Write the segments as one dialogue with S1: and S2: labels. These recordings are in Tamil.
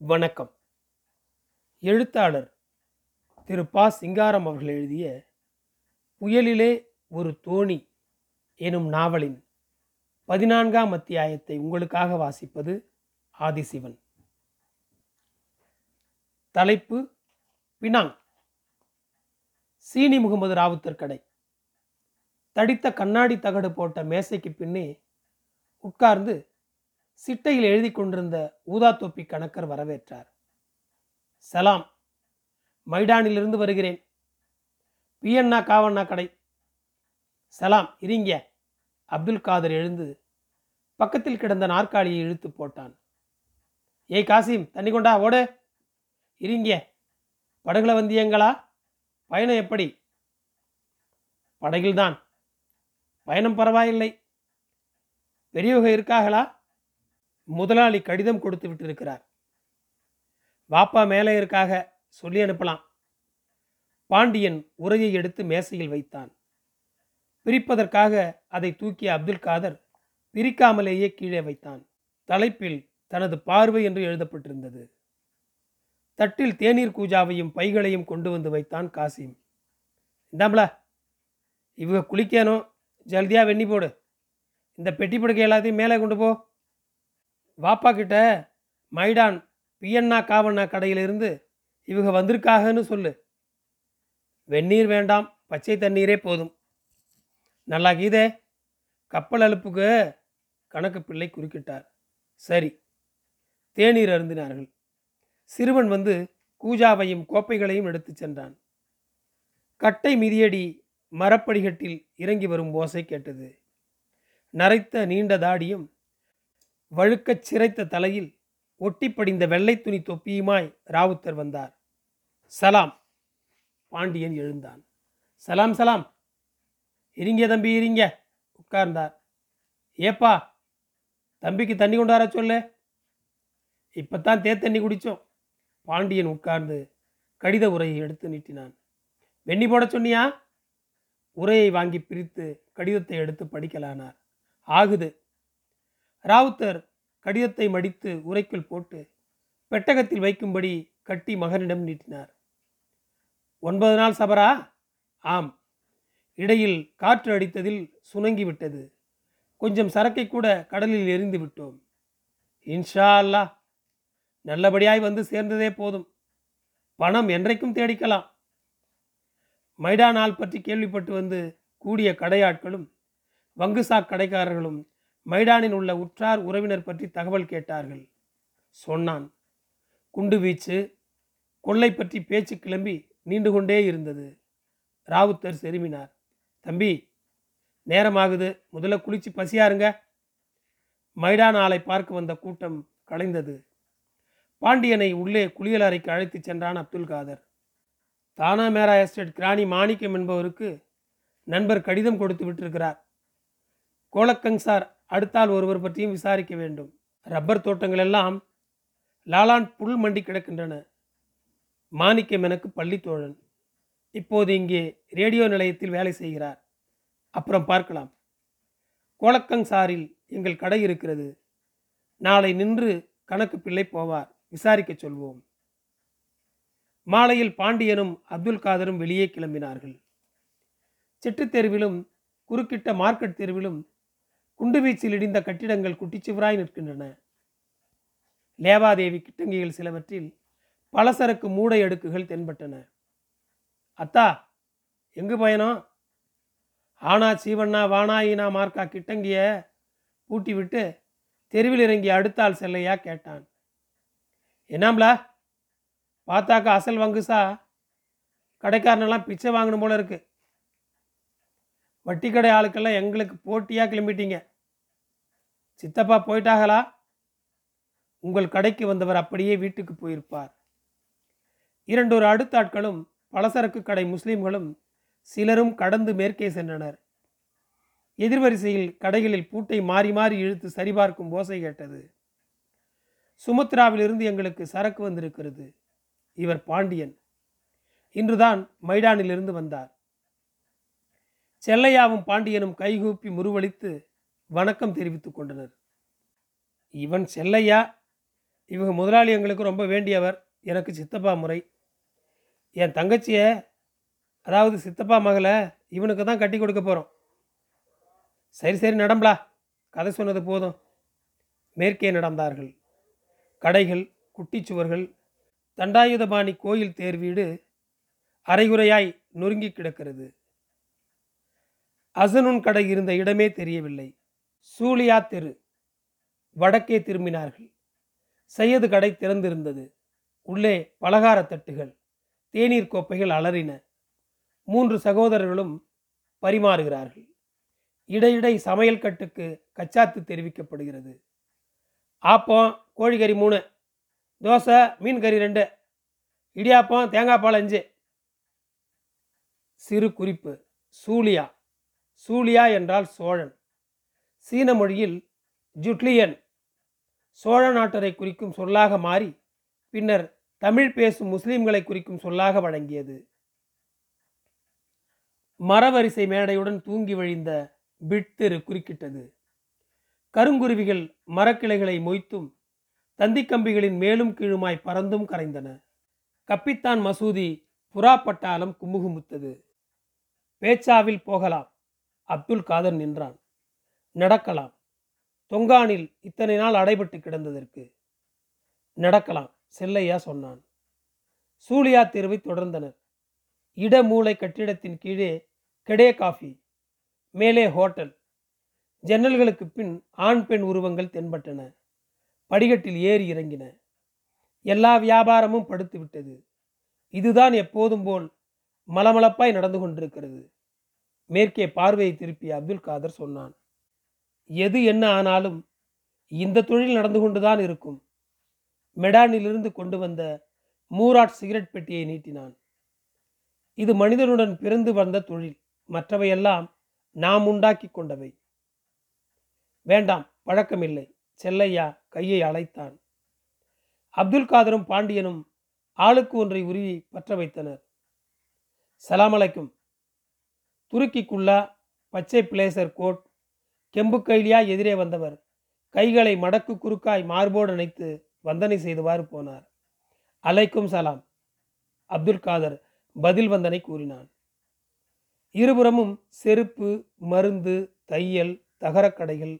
S1: வணக்கம். எழுத்தாளர் திரு பா. சிங்காரம் அவர்கள் எழுதிய புயலிலே ஒரு தோணி எனும் நாவலின் பதினான்காம் அத்தியாயத்தை உங்களுக்காக வாசிப்பது ஆதிசிவன். தலைப்பு பினாங். சீனி முகமது ராவுத்தர் கடை. தடித்த கண்ணாடி தகடு போட்ட மேசைக்கு பின்னே உட்கார்ந்து சிட்டையில் எழுதி கொண்டிருந்த ஊதா தொப்பி கணக்கர் வரவேற்றார். சலாம் மைடானிலிருந்து வருகிறேன். பியண்ணா காவண்ணா கடை. சலாம் இருங்க அப்துல் காதர் எழுந்து பக்கத்தில் கிடந்த நாற்காலியை இழுத்து போட்டான். ஏய் காசிம் தண்ணி கொண்டா ஓடு. இருங்க படகுல வந்தியங்களா? பயணம் எப்படி? படகில்தான். பயணம் பரவாயில்லை. பெரியவங்க இருக்காங்களா முதலாளி கடிதம் கொடுத்து விட்டிருக்கிறார். வாப்பா மேலே இருக்காக சொல்லி அனுப்பலாம். பாண்டியன் உரையை எடுத்து மேசையில் வைத்தான். பிரிப்பதற்காக அதை தூக்கிய அப்துல் காதர் பிரிக்காமலேயே கீழே வைத்தான். தலைப்பில் தனது பார்வை என்று எழுதப்பட்டிருந்தது. தட்டில் தேநீர் கூஜாவையும் பைகளையும் கொண்டு வந்து வைத்தான் காசிம். இந்தாம்ல இவங்க குளிக்கணும் ஜல்தியாக வெண்ணி போடு. இந்த பெட்டி படுக்கை எல்லாத்தையும் மேலே கொண்டு போ. வாப்பா கிட்ட மைடான் பியண்ணா காவண்ணா கடையிலிருந்து இவங்க வந்திருக்காகன்னு சொல்லு. வெந்நீர் வேண்டாம் பச்சை தண்ணீரே போதும். நல்லா கீதே. கப்பல் அலுப்புக்கு கணக்கு பிள்ளை குறுக்கிட்டார். சரி. தேநீர் அருந்தினார்கள். சிறுவன் வந்து கூஜாவையும் கோப்பைகளையும் எடுத்துச் சென்றான். கட்டை மிதியடி மரப்படிகட்டில் இறங்கி வரும் ஓசை கேட்டது. நரைத்த நீண்ட தாடியும் வழுக்கச் சிரைத்த தலையில் ஒட்டி படிந்த வெள்ளை துணி தொப்பியுமாய் ராவுத்தர் வந்தார். சலாம்! பாண்டியன் எழுந்தான். சலாம் சலாம்! இருங்க தம்பி இருங்க உட்கார்ந்தார். ஏப்பா தம்பிக்கு தண்ணி கொண்டார சொல்லு. இப்பத்தான் தேத்தண்ணி குடித்தோம் பாண்டியன் உட்கார்ந்து கடித உரையை எடுத்து நீட்டினான். வெண்ணி போட சொன்னியா? உரையை வாங்கி பிரித்து கடிதத்தை எடுத்து படிக்கலானார். ஆகுது. ராவுத்தர் கடிதத்தை மடித்து உரைக்குள் போட்டு பெட்டகத்தில் வைக்கும்படி கட்டி மகனிடம் நீட்டினார். ஒன்பது நாள் சபரா? ஆம். இடையில் காற்று அடித்ததில் சுணங்கி விட்டது. கொஞ்சம் சரக்கை கூட கடலில் எரிந்து விட்டோம். இன்ஷா அல்லாஹ் நல்லபடியாய் வந்து சேர்ந்ததே போதும். பணம் என்றைக்கும் தேடிக்கலாம். மைடா நாள் பற்றி கேள்விப்பட்டு வந்து கூடிய கடையாட்களும் வங்குசாக் கடைக்காரர்களும் மைடானில் உள்ள உற்றார் உறவினர் பற்றி தகவல் கேட்டார்கள். சொன்னான் குண்டு வீச்சு கொள்ளை பற்றி பேச்சு கிளம்பி நீண்டு கொண்டே இருந்தது. ராவுத்தர் செருமினார் தம்பி நேரமாகுது முதல்ல குளிச்சு பசியாருங்க. மைடான் ஆலை பார்க்க வந்த கூட்டம் கலைந்தது. பாண்டியனை உள்ளே குளியல் அறைக்கு அழைத்துச் சென்றான் அப்துல் காதர். தானா மேரா எஸ்டேட் கிராணி மாணிக்கம் என்பவருக்கு நண்பர் கடிதம் கொடுத்து விட்டிருக்கிறார். கோலக்கங் சார் அடுத்தால் ஒருவர் பற்றியும் விசாரிக்க வேண்டும். ரப்பர் தோட்டங்கள் எல்லாம் லாலான் புல் மண்டி கிடக்கின்றன. மாணிக்கம் எனக்கு பள்ளி தோழன். இப்போது இங்கே ரேடியோ நிலையத்தில் வேலை செய்கிறார். அப்புறம் பார்க்கலாம். கோலக்கங் சாரில் எங்கள் கடை இருக்கிறது. நாளை நின்று கணக்கு பிள்ளை போவார். விசாரிக்க சொல்வோம். மாலையில் பாண்டியனும் அப்துல் காதரும் வெளியே கிளம்பினார்கள். சிட்டு தெருவிலும் குறுக்கிட்ட மார்க்கெட் தெருவிலும் குண்டுவீச்சில் இடிந்த கட்டிடங்கள் குட்டிச்சுவராய் நிற்கின்றன. லேவாதேவி கிட்டங்கிகள் சிலவற்றில் பலசரக்கு மூடை அடுக்குகள் தென்பட்டன. அத்தா எங்கு பயணம் ஆனா சீவண்ணா வானாயினா மார்க்கா கிட்டங்கிய பூட்டி விட்டு தெருவில் இறங்கி அடுத்தால் செல்லையா கேட்டான். என்னாம்லா? பார்த்தாக்கா அசல் வங்குசா? கடைக்காரனெல்லாம் பிச்சை வாங்கணும் போல இருக்கு. வட்டி கடை ஆளுக்கெல்லாம் எங்களுக்கு போட்டியாக கிளம்பிட்டீங்க. சித்தப்பா போயிட்டாங்களா உங்கள் கடைக்கு வந்தவர் அப்படியே வீட்டுக்கு போயிருப்பார். இரண்டொரு அடுத்தாட்களும் பலசரக்கு கடை முஸ்லிம்களும் சிலரும் கடந்து மேற்கே சென்றனர். எதிர்வரிசையில் கடைகளில் பூட்டை மாறி மாறி இழுத்து சரிபார்க்கும் ஓசை கேட்டது. சுமத்ராவிலிருந்து எங்களுக்கு சரக்கு வந்திருக்கிறது. இவர் பாண்டியன். இன்றுதான் மைடானிலிருந்து வந்தார். செல்லையாவும் பாண்டியனும் கைகூப்பி முருவளித்து வணக்கம் தெரிவித்துக் கொண்டனர். இவன் செல்லையா? இவங்க முதலாளி எங்களுக்கு ரொம்ப வேண்டியவர். எனக்கு சித்தப்பா முறை. என் தங்கச்சியை அதாவது சித்தப்பா மகளை இவனுக்கு தான் கட்டி கொடுக்க போகிறோம் சரி சரி நடம்பலா. கதை சொன்னது போதும். மேற்கே நடந்தார்கள். கடைகள் குட்டிச்சுவர்கள் தண்டாயுதபாணி கோயில் தேர்வீடு அரைகுறையாய் நொறுங்கி கிடக்கிறது. அசனுன் கடை இருந்த இடமே தெரியவில்லை. சூலியா தெரு. வடக்கே திரும்பினார்கள். சையது கடை திறந்திருந்தது. உள்ளே பலகார தட்டுகள் தேநீர் கோப்பைகள் அலறின. மூன்று சகோதரர்களும் பரிமாறுகிறார்கள். இடையிடை சமையல் கட்டுக்கு கச்சாத்து தெரிவிக்கப்படுகிறது. ஆப்பம் கோழிக்கறி மூணு தோசை மீன் கறி ரெண்டு இடியாப்பம் தேங்காய் பால் அஞ்சு. சிறு குறிப்பு சூலியா. சூலியா என்றால் சோழன். சீன மொழியில் ஜுட்லியன் சோழ நாட்டரை குறிக்கும் சொல்லாக மாறி பின்னர் தமிழ் பேசும் முஸ்லிம்களை குறிக்கும் சொல்லாக வழங்கியது. மரவரிசை மேடையுடன் தூங்கி வழிந்த பிட்டெரு குறுக்கிட்டது. கருங்குருவிகள் மரக்கிளைகளை மொய்த்தும் தந்திக்கம்பிகளின் மேலும் கீழுமாய் பறந்தும் கரைந்தன. கப்பித்தான் மசூதி புறாப்பட்டாலம் குமுகுமுத்தது. பேச்சாவில் போகலாம் அப்துல் காதர் நின்றான். நடக்கலாம். தொங்கானில் இத்தனை நாள் அடைபட்டு கிடந்ததற்கு நடக்கலாம் செல்லையா சொன்னான். சூலியா தெருவை தொடர்ந்தனர். இடமூளை கட்டிடத்தின் கீழே கெடே காஃபி மேலே ஹோட்டல். ஜன்னல்களுக்கு பின் ஆண் பெண் உருவங்கள் தென்பட்டன. படிக்கட்டில் ஏறி இறங்கின. எல்லா வியாபாரமும் படுத்து விட்டது. இதுதான் எப்போதும் போல் மலமளப்பாய் நடந்து கொண்டிருக்கிறது. மேற்கே பார்வையை திருப்பிய அப்துல் காதர் சொன்னான். எது என்ன ஆனாலும் இந்த தொழில் நடந்து கொண்டுதான் இருக்கும். மெடானிலிருந்து கொண்டு வந்த மூராட் சிகரெட் பெட்டியை நீட்டினான். இது மனிதனுடன் பிறந்து வந்த தொழில். மற்றவையெல்லாம் நாம் உண்டாக்கி கொண்டவை. வேண்டாம் பழக்கமில்லை. செல்லையா கையை அழைத்தான். அப்துல் காதரும் பாண்டியனும் ஆளுக்கு ஒன்றை உருவி பற்ற வைத்தனர். சலாம் அலைக்கும் துருக்கிக்குள்ளா பச்சை பிளேசர் கோட் கெம்பு கைலியா எதிரே வந்தவர். கைகளை மடக்கு குறுக்காய் மார்போடு அணைத்து வந்தனை செய்தவாறு போனார். அலைக்கும் சலாம். அப்துல் காதர் பதில் வந்தனை கூறினான். இருபுறமும் செருப்பு மருந்து தையல் தகரக்கடைகள்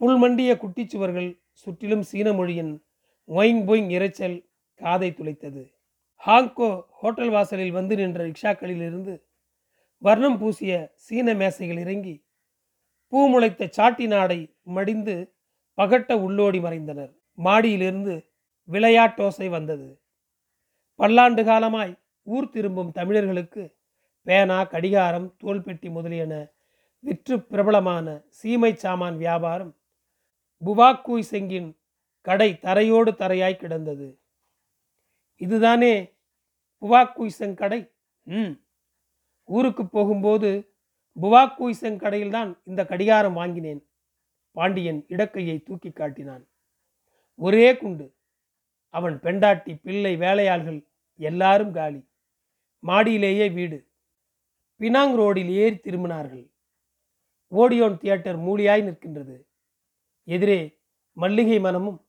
S1: புல்மண்டிய குட்டிச்சுவர்கள் சுற்றிலும் சீன மொழியின் ஒயிங் பொயிங் இரைச்சல் காதை துளைத்தது. ஹாங்கோ ஹோட்டல் வாசலில் வந்து நின்ற ரிக்ஷாக்களிலிருந்து வர்ணம் பூசிய சீன மேசைகள் இறங்கி பூ முளைத்த சாட்டி நாடை மடிந்து பகட்ட உள்ளோடி மறைந்தனர். மாடியிலிருந்து விளையாட்டோசை வந்தது. பல்லாண்டு காலமாய் ஊர் திரும்பும் தமிழர்களுக்கு பேனா கடிகாரம் தோள்பெட்டி முதலியன விற்று பிரபலமான சீமை சாமான் வியாபாரம் புவாக்கூய் செங்கின் கடை தரையோடு தரையாய் கிடந்தது. இதுதானே புவாக்கூய் செங் கடை? ம். ஊருக்கு போகும்போது புவாக்கூய் கடையில் கடையில்தான் இந்த கடிகாரம் வாங்கினேன். பாண்டியன் இடக்கையை தூக்கி காட்டினான். ஒரே குண்டு. அவன் பெண்டாட்டி பிள்ளை வேலையாள்கள் எல்லாரும் காலி. மாடியிலேயே வீடு. பினாங் ரோடில் ஏறி திரும்பினார்கள். ஓடியோன் தியேட்டர் மூலியாய் நிற்கின்றது. எதிரே மல்லிகை மனமும்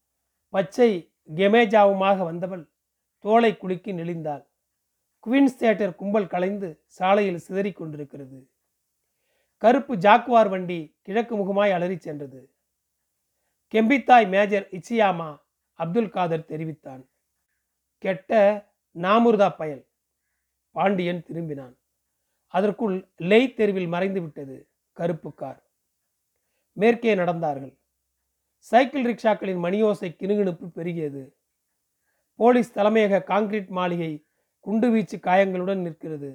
S1: பச்சை கெமேஜாவுமாக வந்தவள் தோலை குலுக்கி நெளிந்தாள். குவீன்ஸ் தியேட்டர் கும்பல் கலைந்து சாலையில் சிதறிக் கொண்டிருக்கிறது. கருப்பு ஜாக்குவார் வண்டி கிழக்கு முகமாய் அலறி சென்றது. Kempeitai major Ichiyama Abdul Kadar தெரிவித்தான். கெட்ட நாமுர்தா பயல் பாண்டியன் திரும்பினான். அதற்குள் லெய் தெருவில் மறைந்து விட்டது கருப்பு கார் மேற்கே நடந்தார்கள். சைக்கிள் ரிக்ஷாக்களின் மணியோசை கிணுகிணுப்பு பெருகியது. போலீஸ் தலைமையக காங்கிரீட் மாளிகை குண்டுவீச்சு காயங்களுடன் நிற்கிறது.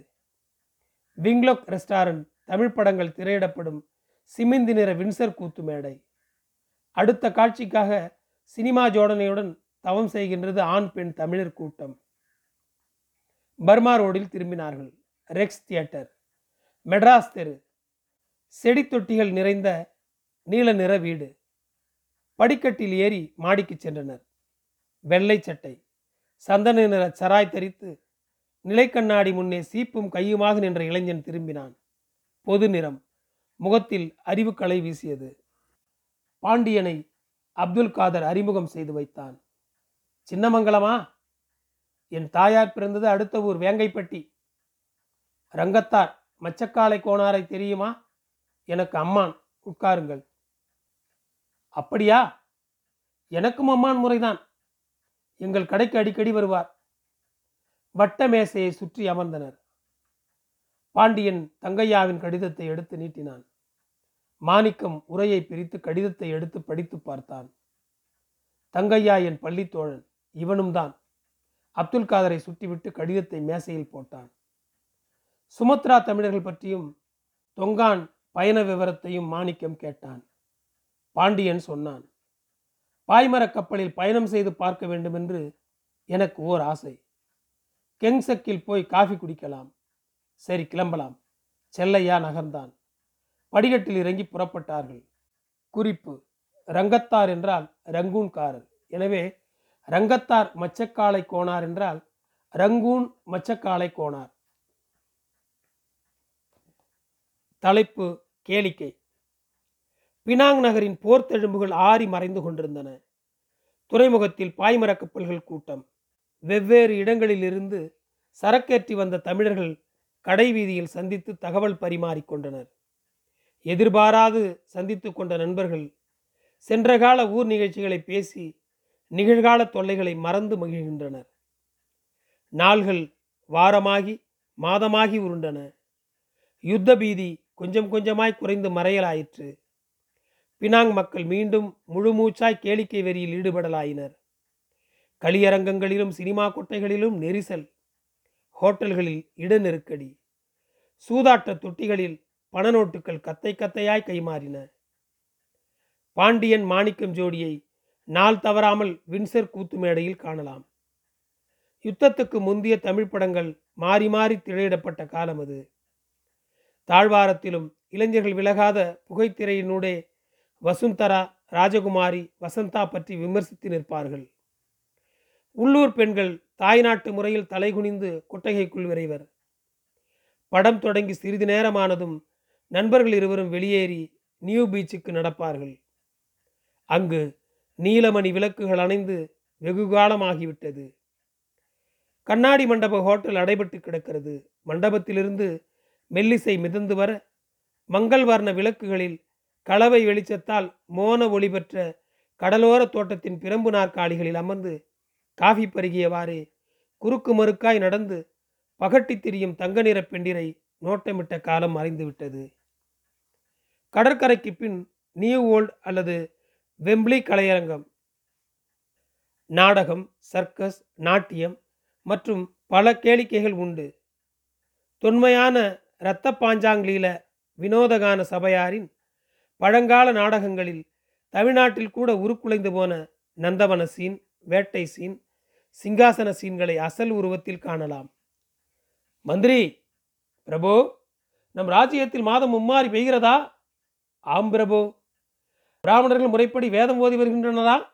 S1: விங்லோக் ரெஸ்டாரண்ட் தமிழ் படங்கள் திரையிடப்படும் சிமிந்தி நிற வின்சர் கூத்து மேடை. அடுத்த காட்சிக்காக சினிமா ஜோடனையுடன் தவம் செய்கின்றது ஆண் பெண் தமிழர் கூட்டம். பர்மா ரோடில் திரும்பினார்கள். Rex theatre. மெட்ராஸ் தெரு. செடி தொட்டிகள் நிறைந்த நீல நிற வீடு. படிக்கட்டில் ஏறி மாடிக்கு சென்றனர். வெள்ளை சட்டை. சந்தன நிற சராய் தரித்து நிலைக்கண்ணாடி முன்னே சீப்பும் கையுமாக நின்ற இளைஞன் திரும்பினான். பொது நிறம். முகத்தில் அறிவுக்களை வீசியது. பாண்டியனை அப்துல் காதர் அறிமுகம் செய்து வைத்தான். சின்னமங்கலமா? என் தாயார் பிறந்தது அடுத்த ஊர் வேங்கைப்பட்டி. ரங்கத்தார் மச்சக்காலை கோணாரை தெரியுமா? எனக்கு அம்மான் உட்காருங்கள். அப்படியா? எனக்கும் அம்மான் முறைதான். எங்கள் கடைக்கு அடிக்கடி வருவார். வட்ட மேசையை சுற்றி அமர்ந்தனர். பாண்டியன் தங்கையாவின் கடிதத்தை எடுத்து நீட்டினான். மாணிக்கம் உரையை பிரித்து கடிதத்தை எடுத்து படித்து பார்த்தான். தங்கையா என் பள்ளித்தோழன் இவனும் தான். அப்துல் காதரை சுட்டிவிட்டு கடிதத்தை மேசையில் போட்டான். சுமத்ரா தமிழர்கள் பற்றியும் தொங்கான் பயண விவரத்தையும் மாணிக்கம் கேட்டான். பாண்டியன் சொன்னான் பாய்மரக் கப்பலில் பயணம் செய்து பார்க்க வேண்டும் என்று எனக்கு ஓர் ஆசை. கெங்சக்கில் போய் காஃபி குடிக்கலாம். சரி கிளம்பலாம். செல்லையா நகர்ந்தான். படிக்கட்டில் இறங்கி புறப்பட்டார்கள். குறிப்பு ரங்கத்தார் என்றால் ரங்கூன்காரர் எனவே ரங்கத்தார் மச்சக்காலை கோணார் என்றால் ரங்கூன் மச்சக்காலை கோணார் தலைப்பு கேளிக்கை. பினாங் நகரின் போர்த்தெழும்புகள் ஆறி மறைந்து கொண்டிருந்தன. துறைமுகத்தில் பாய்மரக் கப்பல்கள் கூட்டம். வெவ்வேறு இடங்களிலிருந்து சரக்கேற்றி வந்த தமிழர்கள் கடை வீதியில் சந்தித்து தகவல் பரிமாறிக்கொண்டனர் எதிர்பாராது சந்தித்து கொண்ட நண்பர்கள் சென்ற கால ஊர் நிகழ்ச்சிகளை பேசி நிகழ்கால தொல்லைகளை மறந்து மகிழ்கின்றனர். நாள்கள் வாரமாகி மாதமாகி உருண்டன. யுத்த பீதி கொஞ்சம் கொஞ்சமாய் குறைந்து மறையலாயிற்று. பினாங் மக்கள் மீண்டும் முழுமூச்சாய் கேளிக்கை வெறியில் ஈடுபடலாயினர். களியரங்கங்களிலும் சினிமா கொட்டைகளிலும் நெரிசல் ஹோட்டல்களில் இட நெருக்கடி சூதாட்ட தொட்டிகளில் பண நோட்டுகள் கத்தை கத்தையாய் கைமாறின. பாண்டியன் மாணிக்கம் ஜோடியை நாள் தவறாமல் வின்சர் கூத்து மேடையில் காணலாம். யுத்தத்துக்கு முந்தைய தமிழ் படங்கள் மாறி மாறி திரையிடப்பட்ட காலம் அது. தாழ்வாரத்திலும் இளைஞர்கள் விலகாத புகைத்திரையினூடே வசுந்தரா ராஜகுமாரி வசந்தா பற்றி விமர்சித்து நிற்பார்கள். உள்ளூர் பெண்கள் தாய்நாட்டு முறையில் தலைகுனிந்து கொட்டகைக்குள் விரைவர். படம் தொடங்கி சிறிது நேரமானதும் நண்பர்கள் இருவரும் வெளியேறி நியூ பீச்சுக்கு நடப்பார்கள். அங்கு நீலமணி விளக்குகள் அணைந்து வெகு காலமாகிவிட்டது. கண்ணாடி மண்டப ஹோட்டல் அடைபட்டு கிடக்கிறது. மண்டபத்திலிருந்து மெல்லிசை மிதந்து வர மங்கள் வர்ண விளக்குகளில் கலவை வெளிச்சத்தால் மோன ஒளி பெற்ற கடலோர தோட்டத்தின் பிரம்பு நாற்காலிகளில் அமர்ந்து காஃபி பருகியவாறே குறுக்கு மறுக்காய் நடந்து பகட்டி திரியும் தங்க நிற பெண்டிரை நோட்டமிட்ட காலம் மறைந்துவிட்டது கடற்கரைக்கு பின் நியூ ஓல்ட் அல்லது வெம்பிளி கலையரங்கம். நாடகம் சர்க்கஸ் நாட்டியம் மற்றும் பல கேளிக்கைகள் உண்டு. தொன்மையான இரத்த பாஞ்சாங்கில வினோதகான சபையாரின் பழங்கால நாடகங்களில் தமிழ்நாட்டில் கூட உருக்குலைந்து போன நந்தவன சீன் வேட்டை சீன் சிங்காசன சீன்களை அசல் உருவத்தில் காணலாம். மந்திரி பிரபு நம் ராஜ்யத்தில் மாதம் மும்மாறி பெய்கிறதா? ஆம் பிரபு. பிராமணர்கள் முறைப்படி வேதம் ஓதி வருகின்றனரா?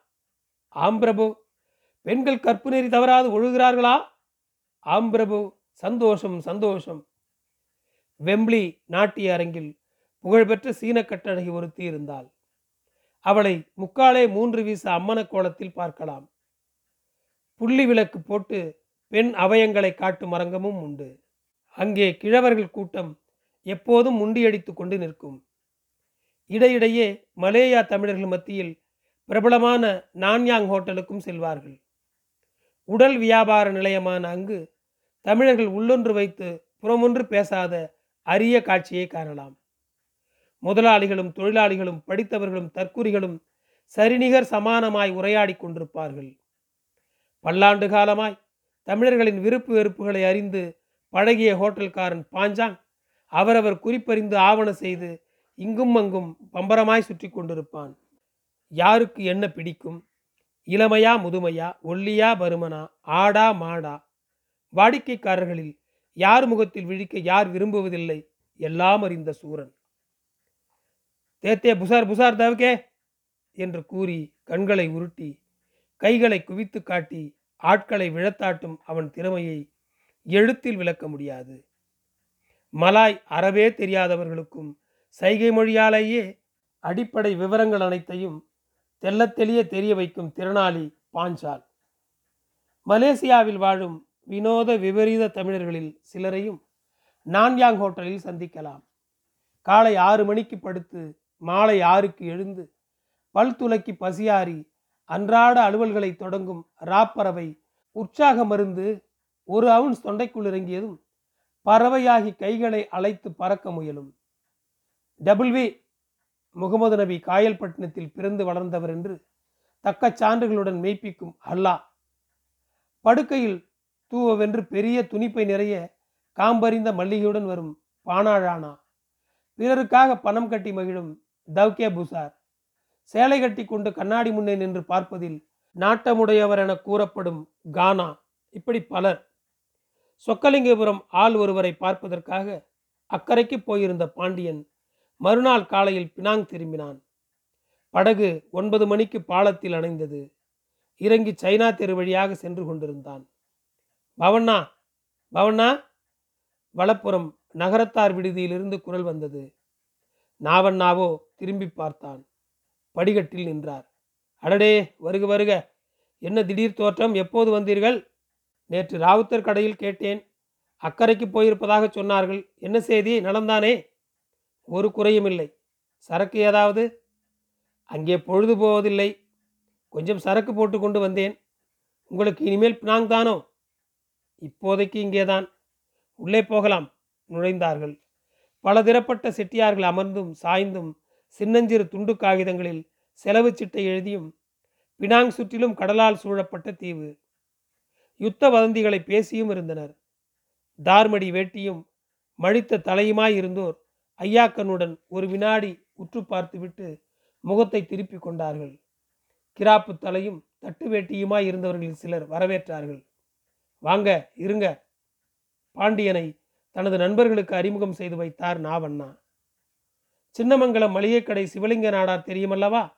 S1: ஆம் பிரபு. பெண்கள் கற்பு நெறி தவறாது ஒழுகிறார்களா? ஆம் பிரபு. சந்தோஷம் சந்தோஷம். வெம்பிளி நாட்டிய அரங்கில் புகழ்பெற்ற சீன கட்டழகி ஒருத்தி இருந்தாள். அவளை முக்காலே மூன்று வீச அம்மன கோலத்தில் பார்க்கலாம். புள்ளி விளக்கு போட்டு பெண் அவயங்களை காட்டும் அரங்கமும் உண்டு. அங்கே கிழவர்கள் கூட்டம் எப்போதும் முண்டியடித்து கொண்டு நிற்கும். இடையிடையே மலேயா தமிழர்கள் மத்தியில் பிரபலமான நான்யாங் ஹோட்டலுக்கும் செல்வார்கள். உடல் வியாபார நிலையமான அங்கு தமிழர்கள் உள்ளொன்று வைத்து புறமொன்று பேசாத அரிய காட்சியை காணலாம். முதலாளிகளும் தொழிலாளிகளும் படித்தவர்களும் தற்குறிகளும் சரிநிகர் சமானமாய் உரையாடி கொண்டிருப்பார்கள். பல்லாண்டு காலமாய் தமிழர்களின் விருப்பு வெறுப்புகளை அறிந்து பழகிய ஹோட்டல்காரன் பாஞ்சாங் அவரவர் குறிப்பறிந்து ஆவண செய்து இங்கும் அங்கும் பம்பரமாய் சுற்றி கொண்டிருப்பான். யாருக்கு என்ன பிடிக்கும்? இளமையா முதுமையா ஒல்லியா பருமனா ஆடா மாடா? வாடிக்கைக்காரர்களில் யார் முகத்தில் விழிக்க யார் விரும்புவதில்லை? எல்லாம் அறிந்த சூரன். தேத்தே புசார் புசார் தவக்கே! என்று கூறி கண்களை உருட்டி கைகளை குவித்து காட்டி ஆட்களை விழத்தாட்டும் அவன் திறமையை எழுத்தில் விளக்க முடியாது. மலாய் அறவே தெரியாதவர்களுக்கும் சைகை மொழியாலேயே அடிப்படை விவரங்கள் அனைத்தையும் தெள்ளத்தெளிய தெரிய வைக்கும் திறனாளி பாஞ்சால். மலேசியாவில் வாழும் வினோத விபரீத தமிழர்களில் சிலரையும் நான்யாங் ஹோட்டலில் சந்திக்கலாம். காலை ஆறு மணிக்கு படுத்து மாலை ஆறுக்கு எழுந்து பல் துலக்கி பசியாறி அன்றாட அலுவல்களை தொடங்கும் ராப்பறவை உற்சாக மருந்து ஒரு அவுன்ஸ் தொண்டைக்குள் இறங்கியதும் பறவையாகி கைகளை அழைத்து பறக்க முயலும். டபுள்வி முகமது நபி காயல்பட்டினத்தில் பிறந்து வளர்ந்தவர் என்று தக்க சான்றுகளுடன் மெய்ப்பிக்கும் அல்லாஹ். படுக்கையில் தூவவென்று பெரிய துணிப்பை நிறைய காம்பறிந்த மல்லிகையுடன் வரும் பானாழானா. பிறருக்காக பணம் கட்டி மகிழும் தவ்கே புசார். சேலை கட்டி கொண்டு கண்ணாடி முன்னே நின்று பார்ப்பதில் நாட்டமுடையவர் என கூறப்படும் கானா இப்படி பலர். சொக்கலிங்கபுரம் ஆள் ஒருவரை பார்ப்பதற்காக அக்கறைக்கு போயிருந்த பாண்டியன் மறுநாள் காலையில் பினாங் திரும்பினான். படகு ஒன்பது மணிக்கு பாலத்தில் அணைந்தது. இறங்கி சைனா தெரு வழியாக சென்று கொண்டிருந்தான். பவண்ணா பவண்ணா வலப்புறம் நகரத்தார் விடுதியிலிருந்து குரல் வந்தது. நாவண்ணாவோ திரும்பி பார்த்தான். படிகட்டில் நின்றார். அடடே வருக வருக. என்ன திடீர் தோற்றம்? எப்போது வந்தீர்கள்? நேற்று ராவுத்தர் கடையில் கேட்டேன். அக்கறைக்கு போயிருப்பதாக சொன்னார்கள். என்ன செய்தி? நலம்தானே? ஒரு குறையும் இல்லை. சரக்கு ஏதாவது? அங்கே பொழுது போவதில்லை. கொஞ்சம் சரக்கு போட்டு கொண்டு வந்தேன். உங்களுக்கு இனிமேல் பினாங் தானோ? இப்போதைக்கு இங்கேதான். உள்ளே போகலாம் நுழைந்தார்கள். பல திறப்பட்ட செட்டியார்கள் அமர்ந்தும் சாய்ந்தும் சின்னஞ்சிறு துண்டு காகிதங்களில் செலவு சிட்டை எழுதியும் பினாங் சுற்றிலும் கடலால் சூழப்பட்ட தீவு. யுத்த வதந்திகளை பேசியும் இருந்தனர். தார்மடி வேட்டியும் மழித்த தலையுமாய் இருந்தோர் ஐயாக்கனுடன் ஒரு வினாடி உற்று பார்த்துவிட்டு முகத்தை திருப்பி கொண்டார்கள். கிராப்பு தலையும் தட்டு வேட்டியுமாய் இருந்தவர்களில் சிலர் வரவேற்றார்கள். வாங்க இருங்க. பாண்டியனை தனது நண்பர்களுக்கு அறிமுகம் செய்து வைத்தார் நாவண்ணா. சின்னமங்கலம் மளிகை கடை சிவலிங்க நாடார் தெரியுமல்லவா?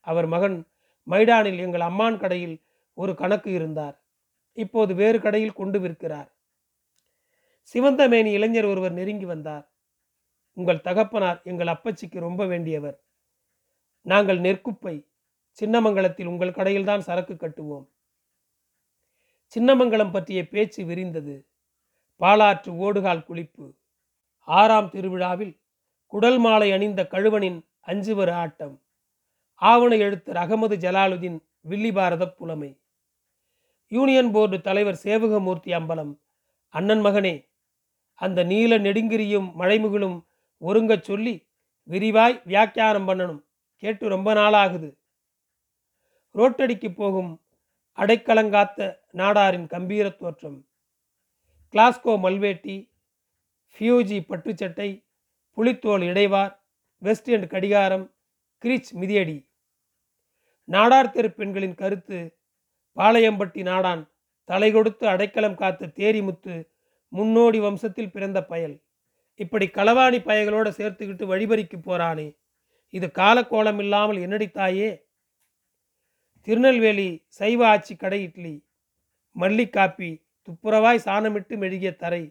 S1: அவர் மகன் மைடானில் எங்கள் அம்மான் கடையில் ஒரு கணக்கு இருந்தார். இப்போது வேறு கடையில் கொண்டு விற்கிறார். சிவந்தமேனி இளைஞர் ஒருவர் நெருங்கி வந்தார். உங்கள் தகப்பனார் எங்கள் அப்பச்சிக்கு ரொம்ப வேண்டியவர். நாங்கள் நெற்குப்பை சின்னமங்கலத்தில் உங்கள் கடையில்தான் சரக்கு கட்டுவோம். சின்னமங்கலம் பற்றிய பேச்சு விரிந்தது. பாலாற்று ஓடுகால் குளிப்பு. ஆறாம் திருவிழாவில் குடல் மாலை அணிந்த கழுவனின் அஞ்சுவர ஆட்டம். ஆவண எழுத்தர் அகமது ஜலாலுதீன் வில்லி பாரத புலமை. யூனியன் போர்டு தலைவர் சேவகமூர்த்தி அம்பலம். அண்ணன் மகனே அந்த நீல நெடுங்கிரியும் மழைமுகிலும் ஒருங்கச் சொல்லி விரிவாய் வியாக்கியானம் பண்ணணும். கேட்டு ரொம்ப நாளாகுது. ரோட்டடிக்கு போகும் அடைக்கலங்காத்த நாடாரின் கம்பீர தோற்றம். கிளாஸ்கோ மல்வேட்டி ஃபியூஜி பட்டுச்சட்டை புலித்தோல் இடைவார் வெஸ்ட் எண்ட் கடிகாரம் கிரிச் மிதியடி. நாடார் தெரு பெண்களின் கருத்து பாளையம்பட்டி நாடான் தலை கொடுத்து அடைக்கலம் காத்த தேரிமுத்து முன்னோடி வம்சத்தில் பிறந்த பயல். இப்படி களவாணி பயகளோட சேர்த்துக்கிட்டு வழிபறிக்கு போறானே இது காலக்கோலம் இல்லாமல் என்னடி தாயே? திருநெல்வேலி சைவ ஆட்சி கடை இட்லி மல்லிக்காப்பி துப்புரவாய் சாணமிட்டு மெழுகிய தரை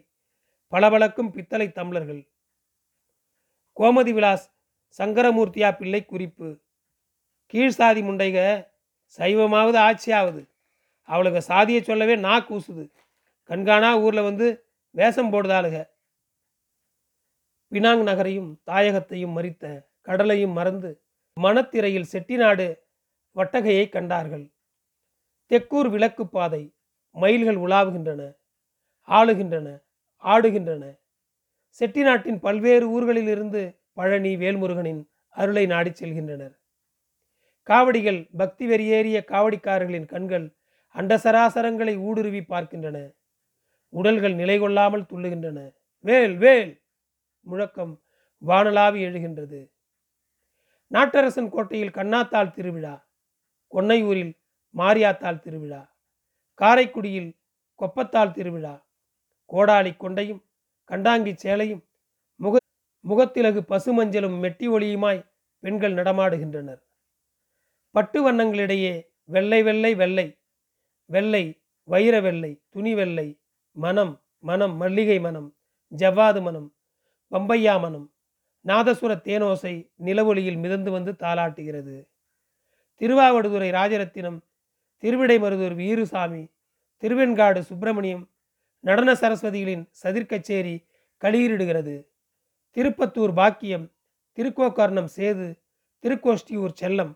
S1: பளபளக்கும் பித்தளை தம்ளர்கள். கோமதி விலாஸ் சங்கரமூர்த்தியா பிள்ளை குறிப்பு. கீழ்சாதி முண்டைக சைவமாவது ஆட்சியாவது. அவளுக்கு சாதியை சொல்லவே நா கூசுது. கண்காணா ஊரில் வந்து வேஷம் போடுதாளுக. பினாங் நகரையும் தாயகத்தையும் மறித்த கடலையும் மறந்து மணத்திரையில் செட்டிநாடு வட்டகையை கண்டார்கள். தெக்கூர் விளக்கு பாதை மயில்கள் உலாவுகின்றன ஆளுகின்றன ஆடுகின்றன. செட்டிநாட்டின் பல்வேறு ஊர்களிலிருந்து பழனி வேல்முருகனின் அருளை நாடிச் செல்கின்றனர். காவடிகள் பக்தி வெறியேறிய காவடிக்காரர்களின் கண்கள் அண்டசராசரங்களை ஊடுருவி பார்க்கின்றன. உடல்கள் நிலை கொள்ளாமல் துள்ளுகின்றன. வேல் வேல்! முழக்கம் வானலாவி எழுகின்றது. நாட்டரசன் கோட்டையில் கண்ணாத்தாள் திருவிழா கொன்னையூரில் மாரியாத்தாள் திருவிழா காரைக்குடியில் கொப்பத்தாள் திருவிழா கோடாளி கொண்டையும் கண்டாங்கி சேலையும் முக முகத்திலகு பசுமஞ்சளும் மெட்டி ஒளியுமாய் பெண்கள் நடமாடுகின்றனர். பட்டு வண்ணங்களிடையே வெள்ளை வெள்ளை வெள்ளை வெள்ளை வைர வெள்ளை துணி வெள்ளை மனம் மனம் மல்லிகை மனம் ஜவ்வாது மனம் பம்பையா மனம் நாதசுர தேனோசை நிலவொளியில் மிதந்து வந்து தாளாட்டுகிறது. திருவாவடுதுறை ராஜரத்தினம் திருவிடைமருதூர் வீருசாமி திருவெண்காடு சுப்பிரமணியம் நடன சரஸ்வதிகளின் சதிர்கச்சேரி களியிடுகிறது. திருப்பத்தூர் பாக்கியம் திருக்கோக்கர்ணம் சேது திருக்கோஷ்டியூர் செல்லம்.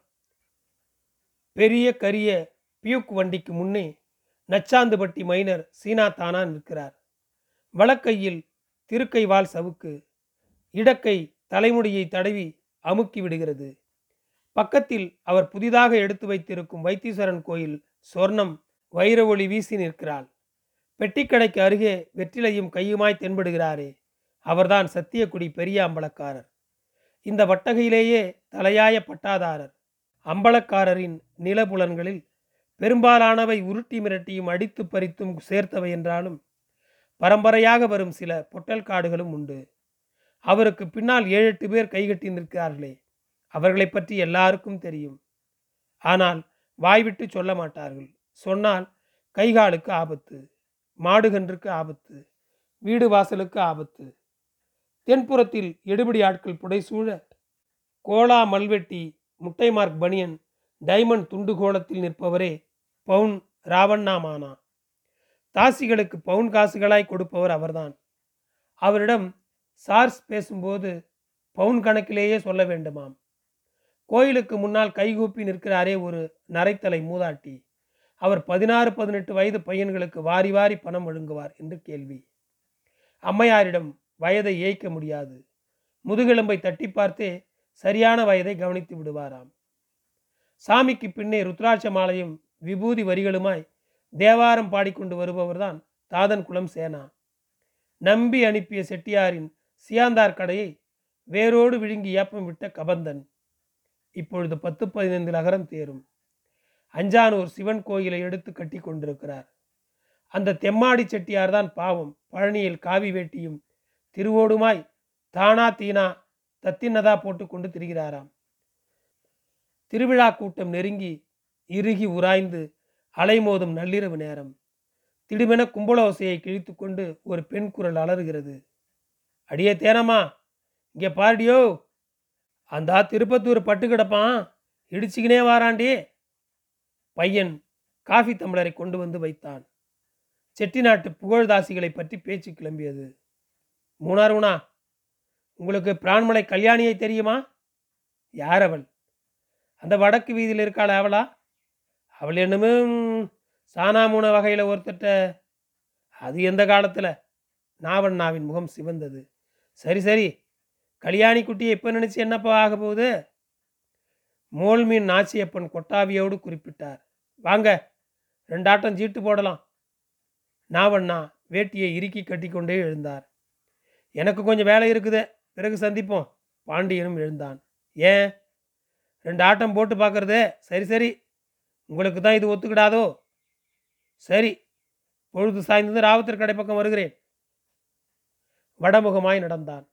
S1: பெரிய கரிய பியூக் வண்டிக்கு முன்னே நச்சாந்துபட்டி மைனர் சீனா தானா நிற்கிறார். வலக்கையில் திருக்கைவால் சவுக்கு இடக்கை தலைமுடியை தடவி அமுக்கி விடுகிறது. பக்கத்தில் அவர் புதிதாக எடுத்து வைத்திருக்கும் வைத்தீஸ்வரன் கோயில் சொர்ணம் வைர ஒளி வீசி நிற்கிறாள். பெட்டிக்கடைக்கு அருகே வெற்றிலையும் கையுமாய் தென்படுகிறாரே. அவர்தான் சத்தியக்குடி பெரிய அம்பலக்காரர். இந்த வட்டகையிலேயே தலையாய பட்டாதாரர். அம்பலக்காரரின் நிலபுலன்களில் பெரும்பாலானவை உருட்டி மிரட்டியும் அடித்து பறித்தும் சேர்த்தவை என்றாலும் பரம்பரையாக வரும் சில பொட்டல் காடுகளும் உண்டு. அவருக்கு பின்னால் ஏழு எட்டு பேர் கைகட்டி நிற்கிறார்களே. அவர்களை பற்றி எல்லாருக்கும் தெரியும். ஆனால் வாய்விட்டு சொல்ல மாட்டார்கள். சொன்னால் கைகாலுக்கு ஆபத்து. மாடுகன்றுக்கு ஆபத்து வீடு வாசலுக்கு ஆபத்து. தென்புறத்தில் எடுபடி ஆட்கள் புடைசூழ கோலா மல்வெட்டி முட்டை மார்க் பனியன் டைமண்ட் துண்டு கோலத்தில் நிற்பவரே பவுன் ராவண்ணாமானா. தாசிகளுக்கு பவுன் காசுகளாய் கொடுப்பவர் அவர்தான். அவரிடம் சார்ஸ் பேசும்போது பவுன் கணக்கிலேயே சொல்ல வேண்டுமாம். கோயிலுக்கு முன்னால் கைகூப்பி நிற்கிறாரே ஒரு நரைத்தலை மூதாட்டி. அவர் பதினாறு பதினெட்டு வயது பையன்களுக்கு வாரி வாரி பணம் வழங்குவார் என்று கேள்வி. அம்மையாரிடம் வயதை ஏய்க்க முடியாது. முதுகெலும்பை தட்டி பார்த்தே சரியான வயதை கவனித்து விடுவாராம். சாமிக்கு பின்னே ருத்ராட்ச மாலையும் விபூதி வரிகளுமாய் தேவாரம் பாடிக்கொண்டு வருபவர்தான் தாதன் குலம் சேனா. நம்பி அனுப்பிய செட்டியாரின் சியாந்தார் கடையை வேரோடு விழுங்கி ஏப்பம் விட்ட கபந்தன். இப்பொழுது பத்து பதினைந்து நகரம் தேரும். அஞ்சானூர் சிவன் கோயிலை எடுத்து கட்டி கொண்டிருக்கிறார். அந்த தெம்மாடி செட்டியார் தான் பாவம். பழனியில் காவி வேட்டியும் திருவோடுமாய் தானா தீனா தத்தினதா போட்டு கொண்டு திரிகிறாராம். திருவிழா கூட்டம் நெருங்கி இறுகி உராய்ந்து அலைமோதும் நள்ளிரவு நேரம். திடுமென கும்பலோசையை கிழித்து கொண்டு ஒரு பெண் குரல் அலறுகிறது. அடியே தேனம்மா இங்கே பாருடியோ. அந்த திருப்பத்தூர் பட்டு கிடப்பான் இடிச்சுக்கினே வாராண்டி. பையன் காஃபி தம்ளரை கொண்டு வந்து வைத்தான். செட்டிநாட்டு புகழ்தாசிகளை பற்றி பேச்சு கிளம்பியது. மூணாருணா உங்களுக்கு பிரான்மலை கல்யாணியை தெரியுமா? யார் அவள்? அந்த வடக்கு வீதியில் இருக்காள் அவளா? அவள் என்னமே சானாமூன வகையில் ஒருத்தட்ட. அது எந்த காலத்தில்? நாவண்ணாவின் முகம் சிவந்தது. சரி சரி. கல்யாணி குட்டியை இப்போ நினச்சி என்னப்பா ஆக போகுது? மோல்மீன் நாச்சியப்பன் கொட்டாவியோடு குறிப்பிட்டார். வாங்க ரெண்டாட்டம் சீட்டு போடலாம். நாவண்ணா வேட்டியை இறுக்கி கட்டிக்கொண்டே எழுந்தார். எனக்கு கொஞ்சம் வேலை இருக்குது. பிறகு சந்திப்போம். பாண்டியனும் எழுந்தான். ஏன்? ரெண்டு ஆட்டம் போட்டு பார்க்கறது? சரி சரி. உங்களுக்கு தான் இது ஒத்துக்கிடாதோ? சரி. பொழுது சாய்ந்தது ராவத்தர் கடை பக்கம் வருகிறேன். வடமுகமாய் நடந்தான்.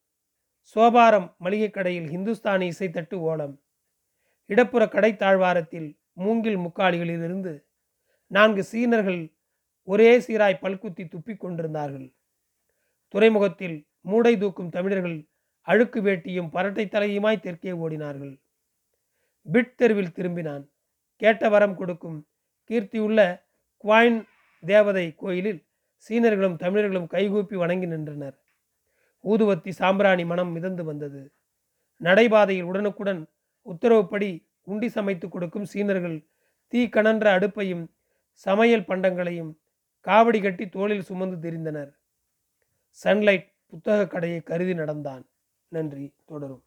S1: சோபாரம் மளிகை கடையில் ஹிந்துஸ்தானி இசைத்தட்டு ஓலம். இடப்புற கடை தாழ்வாரத்தில் மூங்கில் முக்காலிகளிலிருந்து நான்கு சீனர்கள் ஒரே சீராய் பல்குத்தி துப்பிக் கொண்டிருந்தார்கள். துறைமுகத்தில் மூடை தூக்கும் தமிழர்கள் அழுக்கு வேட்டியும் பரட்டை தலையுமாய் தெற்கே ஓடினார்கள். பிட் தெருவில் திரும்பினான். கேட்ட வரம் கொடுக்கும் கீர்த்தியுள்ள குவாயின் தேவதை கோயிலில் சீனர்களும் தமிழர்களும் கைகூப்பி வணங்கி நின்றனர். ஊதுவத்தி சாம்பிராணி மனம் மிதந்து வந்தது. நடைபாதையில் உடனுக்குடன் உத்தரவுப்படி உண்டி சமைத்து கொடுக்கும் சீனர்கள் தீ கணன்ற அடுப்பையும் சமையல் பண்டங்களையும் காவடி கட்டி தோளில் சுமந்து திரிந்தனர். சன்லைட் புத்தக கடையை கருதி நடந்தான். நன்றி. தொடரும்.